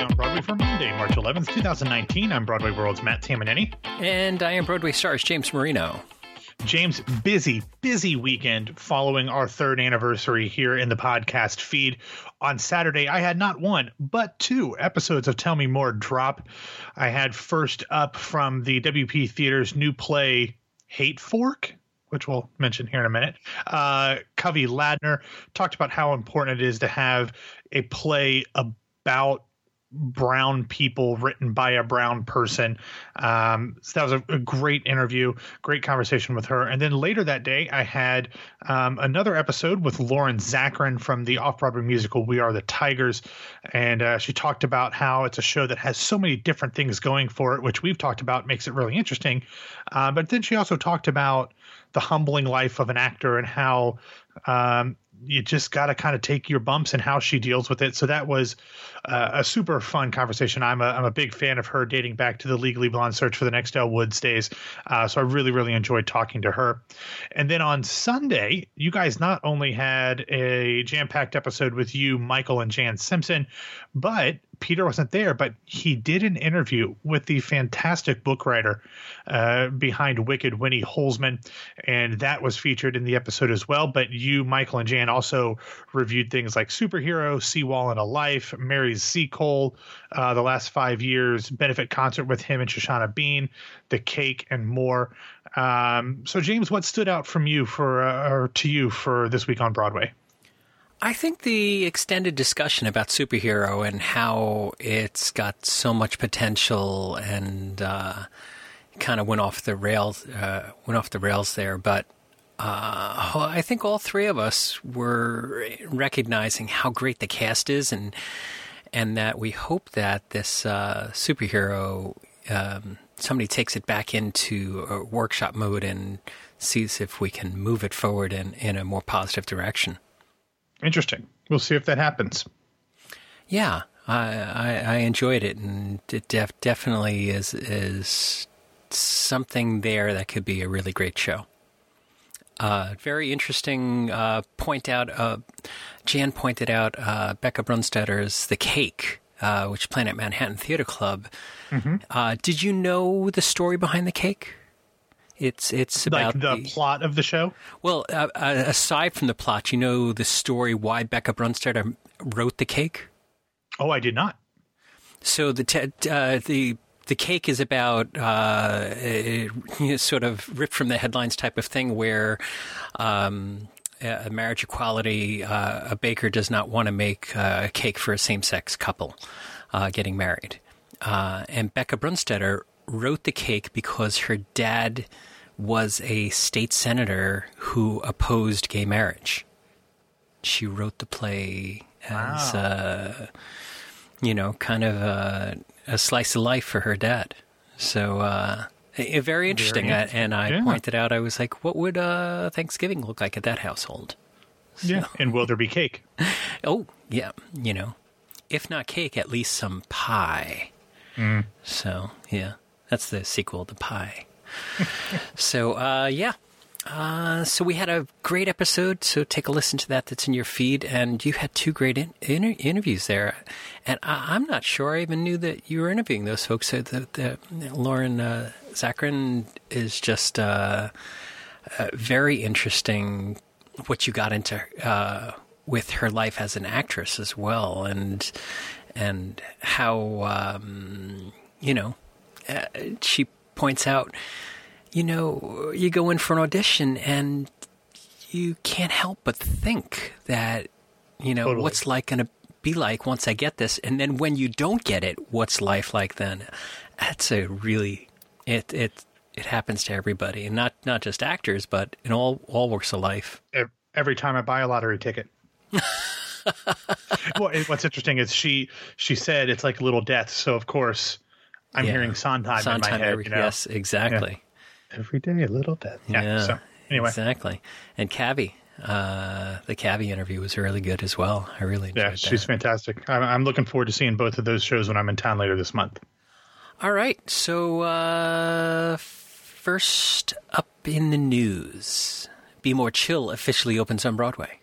on Broadway for Monday, March 11th, 2019. I'm Broadway World's Matt Tamanini. And I am Broadway Stars James Marino. James, busy, busy weekend following our third anniversary here in the podcast feed. On Saturday, I had not one, but two episodes of Tell Me More drop. I had first up from the WP Theater's new play, Hate Fork, which we'll mention here in a minute. Uh, Covey Ladner talked about how important it is to have a play about brown people written by a brown person. Um, so that was a, a, great interview, great conversation with her. And then later that day, I had um, another episode with Lauren Zakrin from the off Broadway musical We Are the Tigers. And uh, she talked about how it's a show that has so many different things going for it, which we've talked about makes it really interesting. Uh, but then she also talked about the humbling life of an actor and how um, you just got to kind of take your bumps and how she deals with it. So that was uh, a super fun conversation. I'm a, I'm a big fan of her dating back to the Legally Blonde search for the next Elle Woods days. Uh, so I really, really enjoyed talking to her. And then on Sunday, you guys not only had a jam packed episode with you, Michael, and Jan Simpson, but Peter wasn't there, but he did an interview with the fantastic book writer uh, behind Wicked, Winnie Holzman, and that was featured in the episode as well. But you, Michael, and Jan also reviewed things like Superhero, Seawall and a Life, Marys Seacole, uh, the last five years, benefit concert with him and Shoshana Bean, The Cake, and more. Um, so, James, what stood out from you for uh, or to you for this week on Broadway? I think the extended discussion about superhero and how it's got so much potential and uh, kind of went off the rails uh, went off the rails there, but. Uh, I think all three of us were recognizing how great the cast is, and and that we hope that this uh, superhero um, somebody takes it back into a workshop mode and sees if we can move it forward in, in a more positive direction. Interesting. We'll see if that happens. Yeah, I, I, I enjoyed it, and it def- definitely is is something there that could be a really great show. Uh, very interesting uh, point out. Uh, Jan pointed out uh, Bekah Brunstetter's The Cake, uh, which Planet Manhattan Theater Club. Mm-hmm. Uh, did you know the story behind The Cake? It's it's about like the, the, plot of the show. Well, uh, uh, aside from the plot, you know the story why Bekah Brunstetter wrote the cake. Oh, I did not. So the te- uh, the the cake is about uh, you know, sort of ripped from the headlines type of thing where. Um, a marriage equality, uh, a baker does not want to make uh, a cake for a same sex couple getting married. and Bekah Brunstetter wrote the cake because her dad was a state senator who opposed gay marriage. She wrote the play as, wow. uh, you know, kind of a, a, slice of life for her dad. So, uh, very interesting. Very and I yeah. pointed out, I was like, what would uh, Thanksgiving look like at that household? So, yeah. And will there be cake? oh, yeah. You know, if not cake, at least some pie. Mm. So, yeah. That's the sequel, The Pie. so, uh, yeah. Uh, so we had a great episode. So take a listen to that. That's in your feed, and you had two great in- inter- interviews there. And I- am not sure I even knew that you were interviewing those folks. So the, the Lauren uh, is just uh, uh, very interesting. What you got into uh, with her life as an actress as well, and and how um, you know Uh, she points out, you know, you go in for an audition and you can't help but think that, you know, totally. what's like going to be like once I get this, and then when you don't get it, what's life like then? That's a really it it it happens to everybody, and not not just actors, but in all all walks of life. Every time I buy a lottery ticket. well, what's interesting is she she said it's like little death. So of course, I'm yeah. hearing Sondheim, Sondheim in my head. Every, you know? Yes, exactly. Yeah. Every day a little bit. Yeah. yeah so, anyway, exactly. And Cavi, uh, the Cavi interview was really good as well. I really enjoyed yeah, she's fantastic. I'm, I'm, looking forward to seeing both of those shows when I'm in town later this month. All right, so uh, first up in the news, Be More Chill officially opens on Broadway.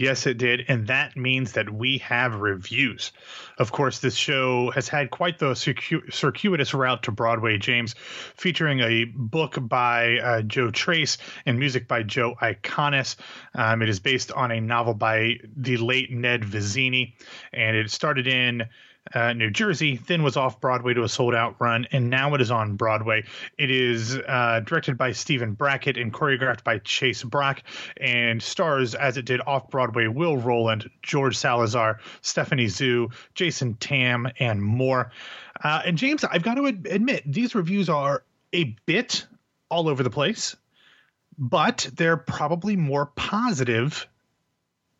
Yes, it did. And that means that we have reviews. Of course, this show has had quite the circuitous route to Broadway, James, featuring a book by uh, Joe Tracz and music by Joe Iconis. Um, it is based on a novel by the late Ned Vizzini, and it started in uh, New Jersey, then was off Broadway to a sold out run, and now it is on Broadway. It is uh, directed by Stephen Brackett and choreographed by Chase Brock, and stars, as it did off Broadway, Will Roland, George Salazar, Stephanie Hsu, Jason Tam, and more. Uh, and James, I've got to admit, these reviews are a bit all over the place, but they're probably more positive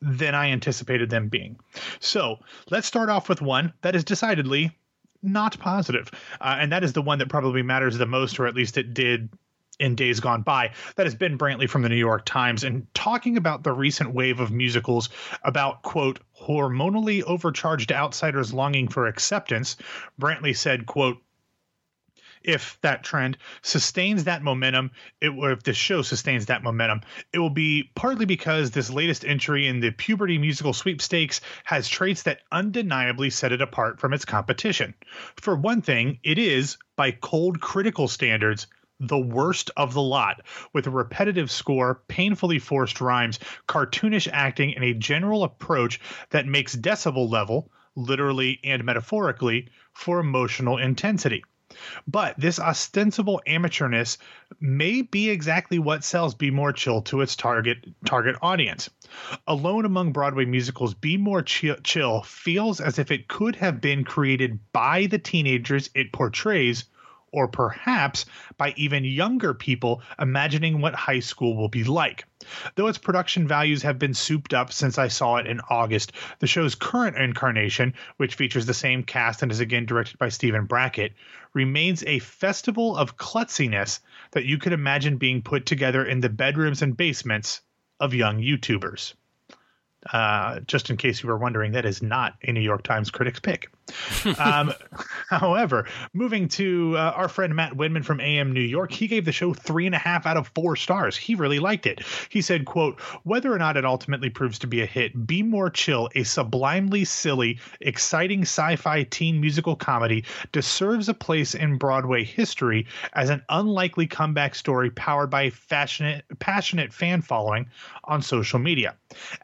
than I anticipated them being. So let's start off with one that is decidedly not positive. Uh, and that is the one that probably matters the most, or at least it did in days gone by. That has Ben Brantley from the New York Times and talking about the recent wave of musicals about, quote, hormonally overcharged outsiders longing for acceptance. Brantley said, quote, if that trend sustains that momentum, it or if the show sustains that momentum, it will be partly because this latest entry in the puberty musical sweepstakes has traits that undeniably set it apart from its competition. For one thing, it is, by cold critical standards, the worst of the lot, with a repetitive score, painfully forced rhymes, cartoonish acting, and a general approach that makes decibel level, literally and metaphorically, for emotional intensity. But this ostensible amateurness may be exactly what sells Be More Chill to its target target audience. Alone among Broadway musicals, Be More Chill feels as if it could have been created by the teenagers it portrays or perhaps by even younger people imagining what high school will be like. Though its production values have been souped up since I saw it in August, the show's current incarnation, which features the same cast and is again directed by Stephen Brackett, remains a festival of klutziness that you could imagine being put together in the bedrooms and basements of young YouTubers. Uh, just in case you were wondering, that is not a New York Times critic's pick. um, however, moving to uh, our friend Matt Windman from AM New York, he gave the show three and a half out of four stars. He really liked it. He said, "quote Whether or not it ultimately proves to be a hit, Be More Chill, a sublimely silly, exciting sci-fi teen musical comedy, deserves a place in Broadway history as an unlikely comeback story powered by a passionate, passionate fan following on social media."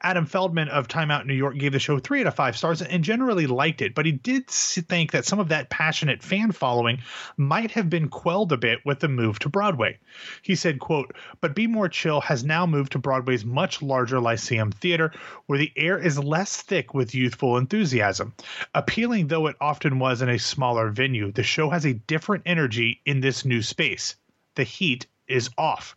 Adam Feldman of Time Out New York gave the show three out of five stars and generally liked it, but he did think that some of that passionate fan following might have been quelled a bit with the move to Broadway. He said, quote, but Be More Chill has now moved to Broadway's much larger Lyceum Theater, where the air is less thick with youthful enthusiasm. Appealing though it often was in a smaller venue, the show has a different energy in this new space. The heat is off.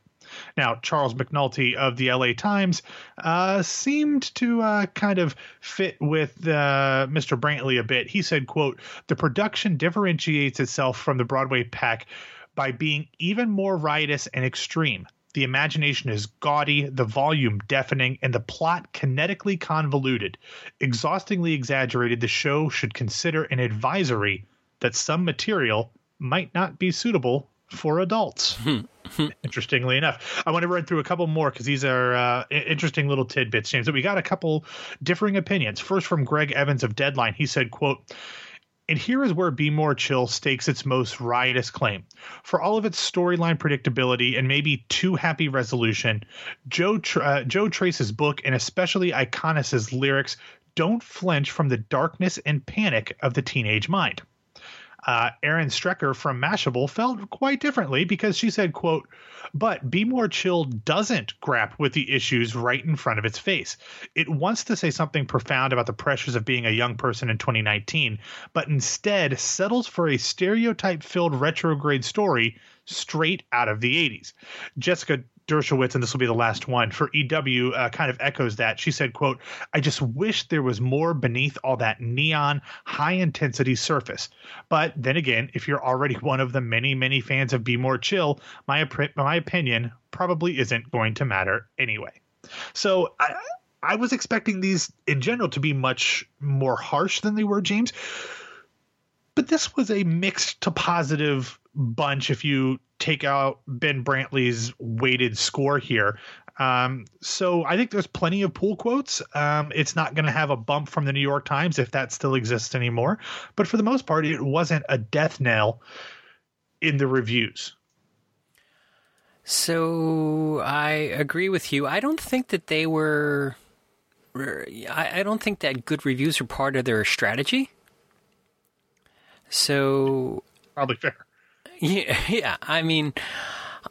Now, Charles McNulty of the LA Times uh, seemed to uh, kind of fit with uh, Mr. Brantley a bit. He said, quote, the production differentiates itself from the Broadway pack by being even more riotous and extreme. The imagination is gaudy, the volume deafening, and the plot kinetically convoluted. Exhaustingly exaggerated, the show should consider an advisory that some material might not be suitable for adults. interestingly enough, I want to run through a couple more because these are uh, interesting little tidbits, James. That we got a couple differing opinions. First, from Greg Evans of Deadline, he said, "quote." And here is where Be More Chill stakes its most riotous claim. For all of its storyline predictability and maybe too happy resolution, Joe, uh, Joe Tracz's book and especially Iconis's lyrics don't flinch from the darkness and panic of the teenage mind. Uh, Erin Strecker from Mashable felt quite differently because she said, quote, but Be More Chill doesn't grapple with the issues right in front of its face. It wants to say something profound about the pressures of being a young person in 2019, but instead settles for a stereotype filled retrograde story straight out of the 80s. Jessica Derschowitz, and this will be the last one for EW, uh, kind of echoes that. She said, "quote I just wish there was more beneath all that neon, high intensity surface. But then again, if you're already one of the many, many fans of Be More Chill, my my opinion probably isn't going to matter anyway." So I. I was expecting these in general to be much more harsh than they were, James. But this was a mixed to positive bunch if you take out Ben Brantley's weighted score here. Um, so I think there's plenty of pool quotes. Um, it's not going to have a bump from the New York Times if that still exists anymore. But for the most part, it wasn't a death knell in the reviews. So I agree with you. I don't think that they were. I, I don't think that good reviews are part of their strategy. So probably fair. Yeah, yeah. I mean,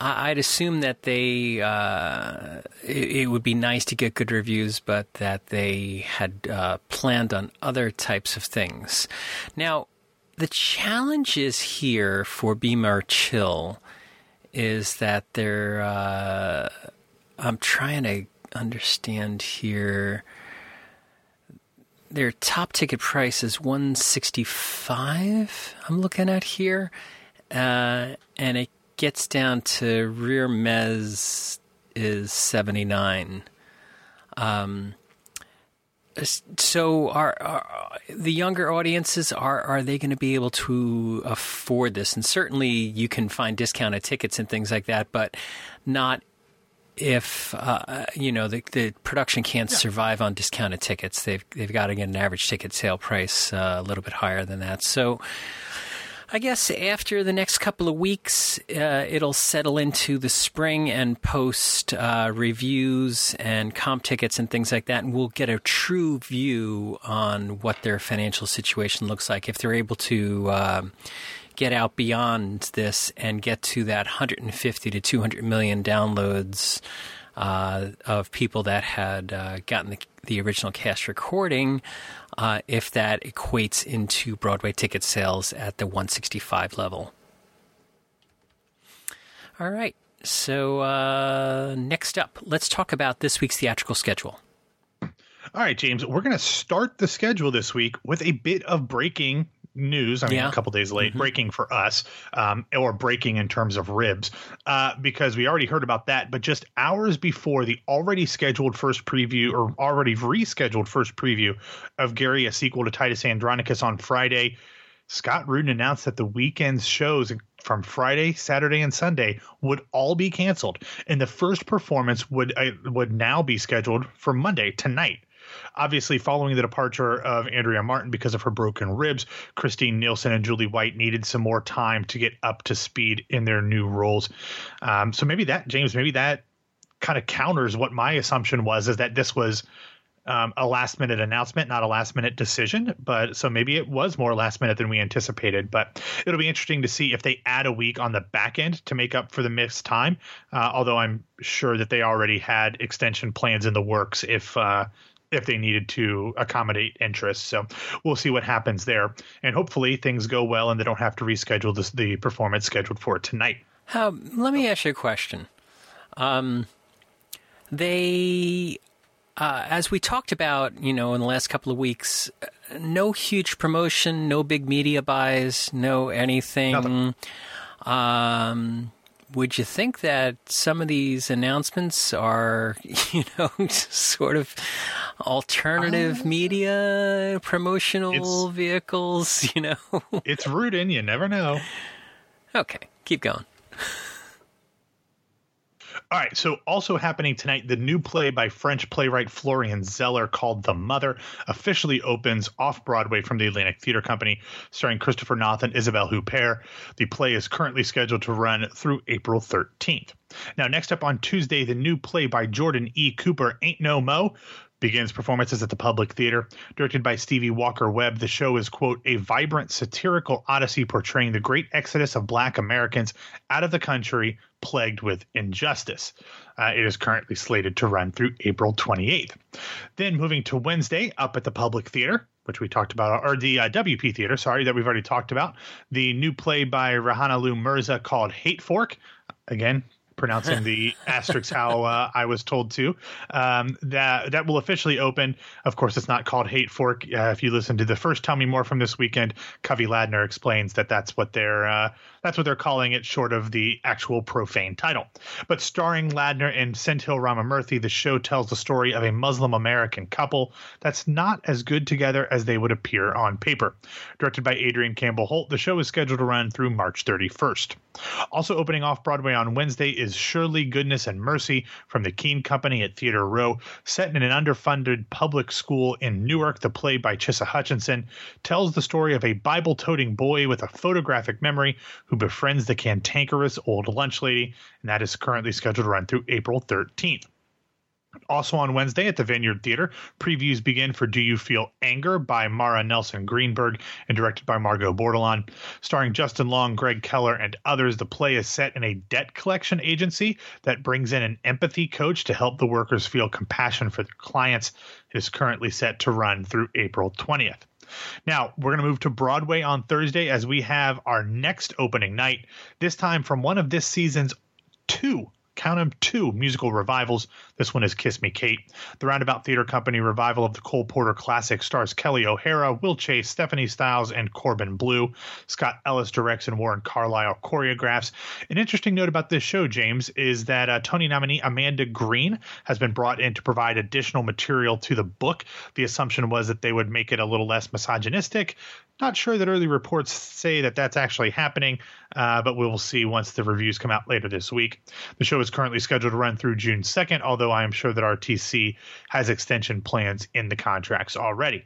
I'd assume that they uh, it, would be nice to get good reviews, but that they had uh, planned on other types of things. Now, the challenge is here for Be More Chill is that they're. Uh, I'm trying to understand here. Their top ticket price is 165. I'm looking at here, uh, and it gets down to rear mez is 79. Um, so are, are, the younger audiences are are they going to be able to afford this and certainly you can find discounted tickets and things like that but not if uh, you know the, the production can't yeah. survive on discounted tickets they've they've got to get an average ticket sale price uh, a little bit higher than that so I guess after the next couple of weeks, uh, it'll settle into the spring and post uh, reviews and comp tickets and things like that, and we'll get a true view on what their financial situation looks like if they're able to. Uh, get out beyond this and get to that 150 to 200 million downloads uh, of people that had uh, gotten the, the, original cast recording, uh, if that equates into Broadway ticket sales at the 165 level. All right. So uh, next up, let's talk about this week's theatrical schedule. All right, James, we're going to start the schedule this week with a bit of breaking news. I mean, yeah. a couple days late, mm-hmm. breaking for us, um, or breaking in terms of ribs, uh, because we already heard about that. But just hours before the already scheduled first preview, or already rescheduled first preview of Gary, a sequel to Titus Andronicus on Friday, Scott Rudin announced that the weekend's shows from Friday, Saturday, and Sunday would all be canceled, and the first performance would uh, would now be scheduled for Monday tonight. Obviously, following the departure of Andrea Martin because of her broken ribs, Kristine Nielsen and Julie White needed some more time to get up to speed in their new roles. Um, so maybe that, James, maybe that kind of counters what my assumption was is that this was um, a last minute announcement, not a last minute decision. But so maybe it was more last minute than we anticipated. But it'll be interesting to see if they add a week on the back end to make up for the missed time. Uh, although I'm sure that they already had extension plans in the works if uh, if they needed to accommodate interest. So we'll see what happens there, and hopefully things go well and they don't have to reschedule this, the performance scheduled for tonight. Um, let me ask you a question. Um, they, uh, as we talked about, you know, in the last couple of weeks, no huge promotion, no big media buys, no anything. Nothing. Um, would you think that some of these announcements are, you know, sort of alternative uh, media promotional vehicles, you know? it's Rudin, you never know. Okay, keep going. All right, so also happening tonight, the new play by French playwright Florian Zeller called The Mother officially opens off Broadway from the Atlantic Theater Company, starring Christopher Noth and Isabelle Huppert. The play is currently scheduled to run through April 13th. Now, next up on Tuesday, the new play by Jordan E. Cooper, Ain't No Mo, begins performances at the Public Theater. Directed by Stevie Walker Webb, the show is, quote, a vibrant satirical odyssey portraying the great exodus of black Americans out of the country plagued with injustice. Uh, it is currently slated to run through April 28th. Then moving to Wednesday, up at the Public Theater, which we talked about, or the uh, WP Theater, sorry, that we've already talked about, the new play by Rehana Lew Mirza called Hate Fork. Again, pronouncing the asterisks how uh, I was told to. Um, that that will officially open. Of course, it's not called Hate Fork. Uh, if you listen to the first "Tell Me More" from this weekend, Covey Ladner explains that that's what they're uh, that's what they're calling it, short of the actual profane title. But starring Ladner and Senthil Ramamurthy, the show tells the story of a Muslim American couple that's not as good together as they would appear on paper. Directed by Adrienne Campbell Holt, the show is scheduled to run through March 31st. Also opening off Broadway on Wednesday is is Surely Goodness and Mercy from the Keen Company at Theater Row. Set in an underfunded public school in Newark, the play by Chisa Hutchinson tells the story of a Bible toting boy with a photographic memory who befriends the cantankerous old lunch lady, and that is currently scheduled to run through April 13th. Also on Wednesday at the Vineyard Theater, previews begin for Do You Feel Anger by Mara Nelson Greenberg and directed by Margot Bordelon. Starring Justin Long, Greg Keller, and others, the play is set in a debt collection agency that brings in an empathy coach to help the workers feel compassion for their clients. It is currently set to run through April 20th. Now, we're going to move to Broadway on Thursday as we have our next opening night, this time from one of this season's two count them two musical revivals. This one is Kiss Me Kate. The Roundabout Theater Company revival of the Cole Porter classic stars Kelli O'Hara, Will Chase, Stephanie Styles, and Corbin Bleu. Scott Ellis directs and Warren Carlyle choreographs. An interesting note about this show, James, is that uh, Tony nominee Amanda Green has been brought in to provide additional material to the book. The assumption was that they would make it a little less misogynistic. Not sure that early reports say that that's actually happening, uh, but we will see once the reviews come out later this week. The show is currently scheduled to run through June 2nd, although I am sure that RTC has extension plans in the contracts already.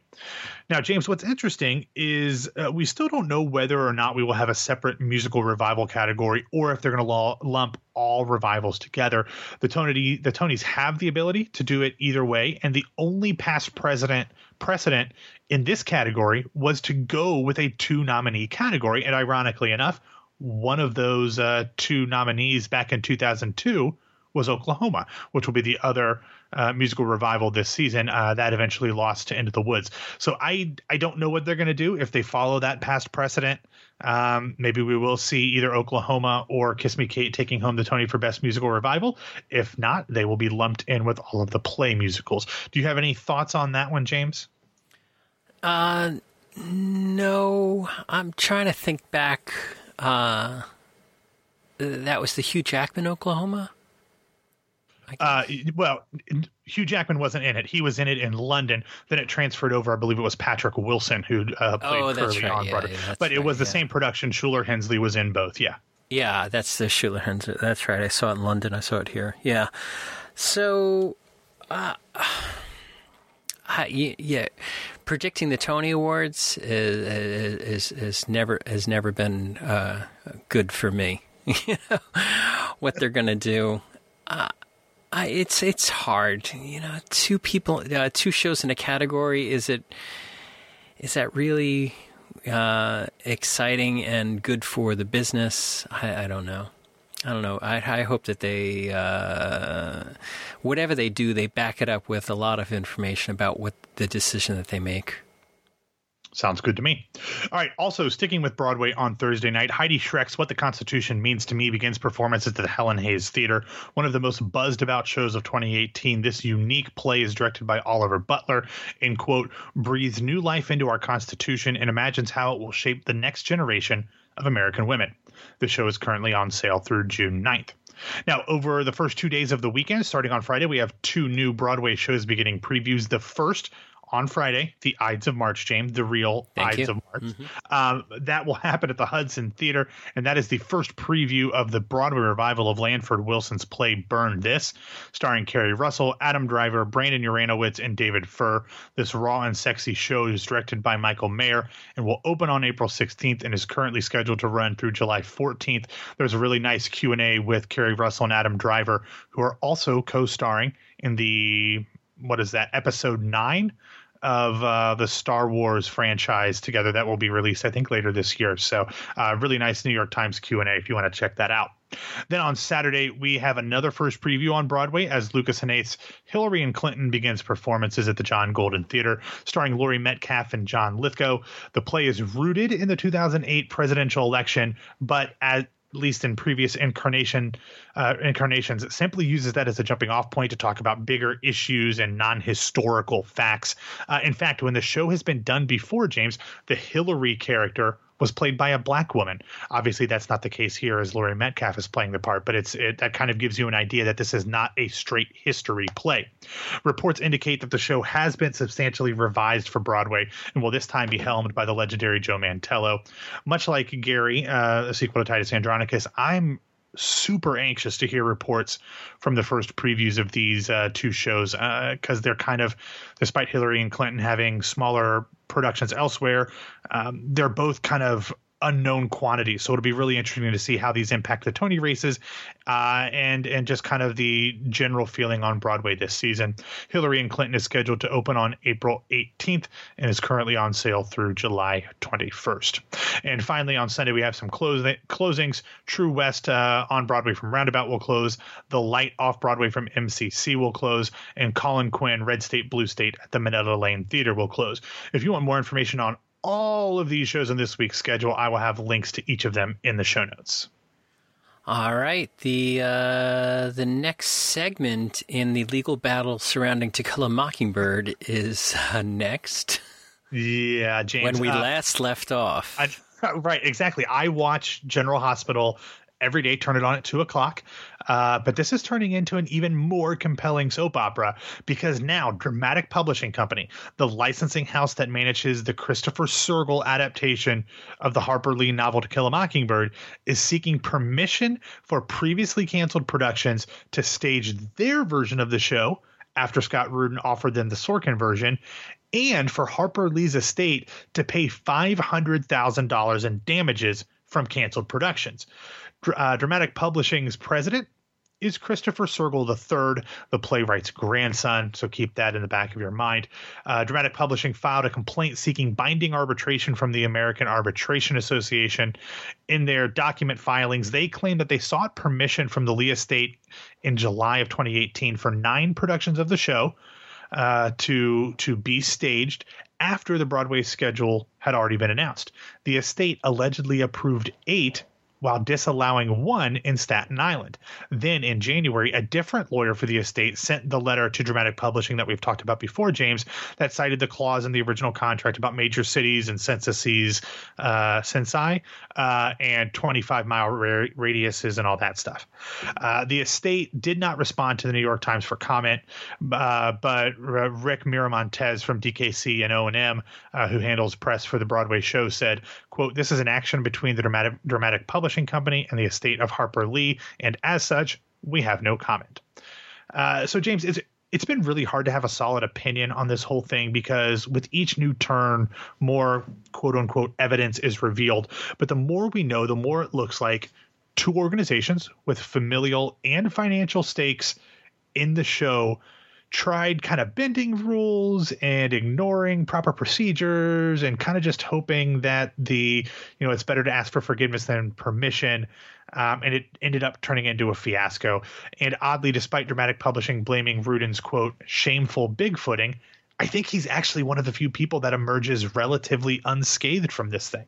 Now, James, what's interesting is uh, we still don't know whether or not we will have a separate musical revival category or if they're going to lump all revivals together. The Tony the Tonys have the ability to do it either way, and the only past president precedent in this category was to go with a two nominee category. And ironically enough, one of those uh, two nominees back in 2002 was Oklahoma, which will be the other uh, musical revival this season uh, that eventually lost to Into the Woods. So I I don't know what they're going to do if they follow that past precedent. Um, maybe we will see either Oklahoma or Kiss Me Kate taking home the Tony for Best Musical Revival. If not, they will be lumped in with all of the play musicals. Do you have any thoughts on that one, James? Uh, no. I'm trying to think back. Uh, that was the Hugh Jackman, Oklahoma. Uh, well, Hugh Jackman wasn't in it. He was in it in London. Then it transferred over. I believe it was Patrick Wilson who uh, played oh, Curly right. on yeah, Broadway. yeah, but it right, was the yeah. same production. Shuler Hensley was in both. Yeah. Yeah, that's the Shuler Hensley. That's right. I saw it in London. I saw it here. Yeah. So, uh, I, yeah, predicting the Tony Awards is is, is never has never been uh, good for me. what they're going to do. Uh, I, it's it's hard. You know, two people, uh, two shows in a category. Is it is that really uh, exciting and good for the business? I, I don't know. I don't know. I, I hope that they, uh, whatever they do, they back it up with a lot of information about what the decision that they make. Sounds good to me. All right. Also, sticking with Broadway on Thursday night, Heidi Schreck's What the Constitution Means to Me begins performances at the Helen Hayes Theater, one of the most buzzed about shows of 2018. This unique play is directed by Oliver Butler and, quote, breathes new life into our Constitution and imagines how it will shape the next generation of American women. The show is currently on sale through June 9th. Now, over the first two days of the weekend, starting on Friday, we have two new Broadway shows beginning previews. The first on Friday, the Ides of March, James, the real Thank Ides you. of March. Um, that will happen at the Hudson Theater, and that is the first preview of the Broadway revival of Lanford Wilson's play Burn This, starring Keri Russell, Adam Driver, Brandon Uranowitz, and David Furr. This raw and sexy show is directed by Michael Mayer and will open on April 16th and is currently scheduled to run through July 14th. There's a really nice Q&A with Keri Russell and Adam Driver, who are also co-starring in the what is that episode nine of uh, the Star Wars franchise together that will be released, I think, later this year. So, uh, really nice New York Times Q and A if you want to check that out. Then on Saturday, we have another first preview on Broadway as Lucas Hnath's Hillary and Clinton begins performances at the John Golden Theater, starring Laurie Metcalf and John Lithgow. The play is rooted in the 2008 presidential election, but at least in previous incarnation uh, incarnations, it simply uses that as a jumping off point to talk about bigger issues and non-historical facts. Uh, in fact, when the show has been done before, James, the Hillary character was played by a black woman. Obviously, that's not the case here, as Laurie Metcalf is playing the part, but it's it, that kind of gives you an idea that this is not a straight history play. Reports indicate that the show has been substantially revised for Broadway and will this time be helmed by the legendary Joe Mantello. Much like Gary, uh, a sequel to Titus Andronicus, I'm super anxious to hear reports from the first previews of these uh, two shows because uh, they're kind of, despite Hillary and Clinton having smaller productions elsewhere, um, they're both kind of unknown quantity. So it'll be really interesting to see how these impact the Tony races, uh, and and just kind of the general feeling on Broadway this season. Hillary and Clinton is scheduled to open on April 18th and is currently on sale through July 21st. And finally, on Sunday we have some closings. True West uh, on Broadway from Roundabout will close. The Light off Broadway from MCC will close, and Colin Quinn Red State Blue State at the Minetta Lane Theater will close. If you want more information on all of these shows in this week's schedule. I will have links to each of them in the show notes. All right, the uh, the next segment in the legal battle surrounding To Kill a Mockingbird is uh, next. Yeah, James. When we uh, last left off. I, right, exactly. I watch General Hospital every day, turn it on at two o'clock. Uh, but this is turning into an even more compelling soap opera because now Dramatic Publishing Company, the licensing house that manages the Christopher Sergel adaptation of the Harper Lee novel To Kill a Mockingbird, is seeking permission for previously canceled productions to stage their version of the show after Scott Rudin offered them the Sorkin version, and for Harper Lee's estate to pay $500,000 in damages from canceled productions uh, Dramatic Publishing's president is Christopher Sergel III, the playwright's grandson. So keep that in the back of your mind. Uh, Dramatic Publishing filed a complaint seeking binding arbitration from the American Arbitration Association. In their document filings, they claim that they sought permission from the Lee estate in July of 2018 for nine productions of the show. Uh, to to be staged after the Broadway schedule had already been announced. The estate allegedly approved eight while disallowing one in Staten Island. Then in January, a different lawyer for the estate sent the letter to Dramatic Publishing that we've talked about before, James, that cited the clause in the original contract about major cities and censuses, uh, censi, uh, and 25 mile ra- radiuses and all that stuff. Uh, the estate did not respond to the New York Times for comment, uh, but Rick Miramontes from DKC and O&M, uh, who handles press for the Broadway show, said, quote, this is an action between the Dramatic, Dramatic Publishing Publishing Company and the estate of Harper Lee, and as such, we have no comment. Uh, so, James, it's it's been really hard to have a solid opinion on this whole thing because with each new turn, more quote unquote evidence is revealed. But the more we know, the more it looks like two organizations with familial and financial stakes in the show tried kind of bending rules and ignoring proper procedures and kind of just hoping that the you know it's better to ask for forgiveness than permission um, and it ended up turning into a fiasco and oddly despite dramatic publishing blaming rudin's quote shameful bigfooting i think he's actually one of the few people that emerges relatively unscathed from this thing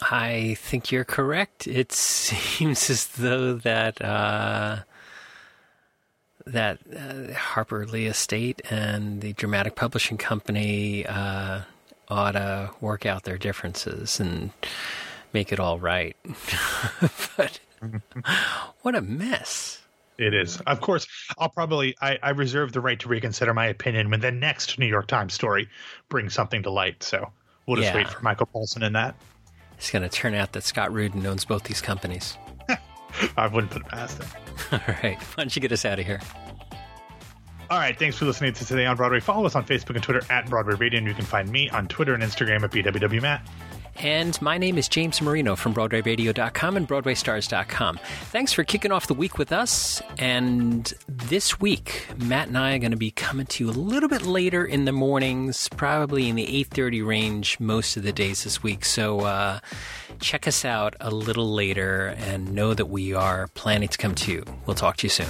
I think you're correct. It seems as though that uh, that uh, Harper Lee Estate and the Dramatic Publishing Company uh, ought to work out their differences and make it all right. but what a mess. It is. Of course, I'll probably I, I, reserve the right to reconsider my opinion when the next New York Times story brings something to light. So we'll just yeah. wait for Michael Paulson in that. It's going to turn out that Scott Rudin owns both these companies. I wouldn't put it past him. All right. Why don't you get us out of here? All right. Thanks for listening to Today on Broadway. Follow us on Facebook and Twitter at Broadway Radio, and you can find me on Twitter and Instagram at BWWMatt. And my name is James Marino from BroadwayRadio.com and BroadwayStars.com. Thanks for kicking off the week with us. And this week, Matt and I are going to be coming to you a little bit later in the mornings, probably in the 8.30 range most of the days this week. So uh, check us out a little later and know that we are planning to come to you. We'll talk to you soon.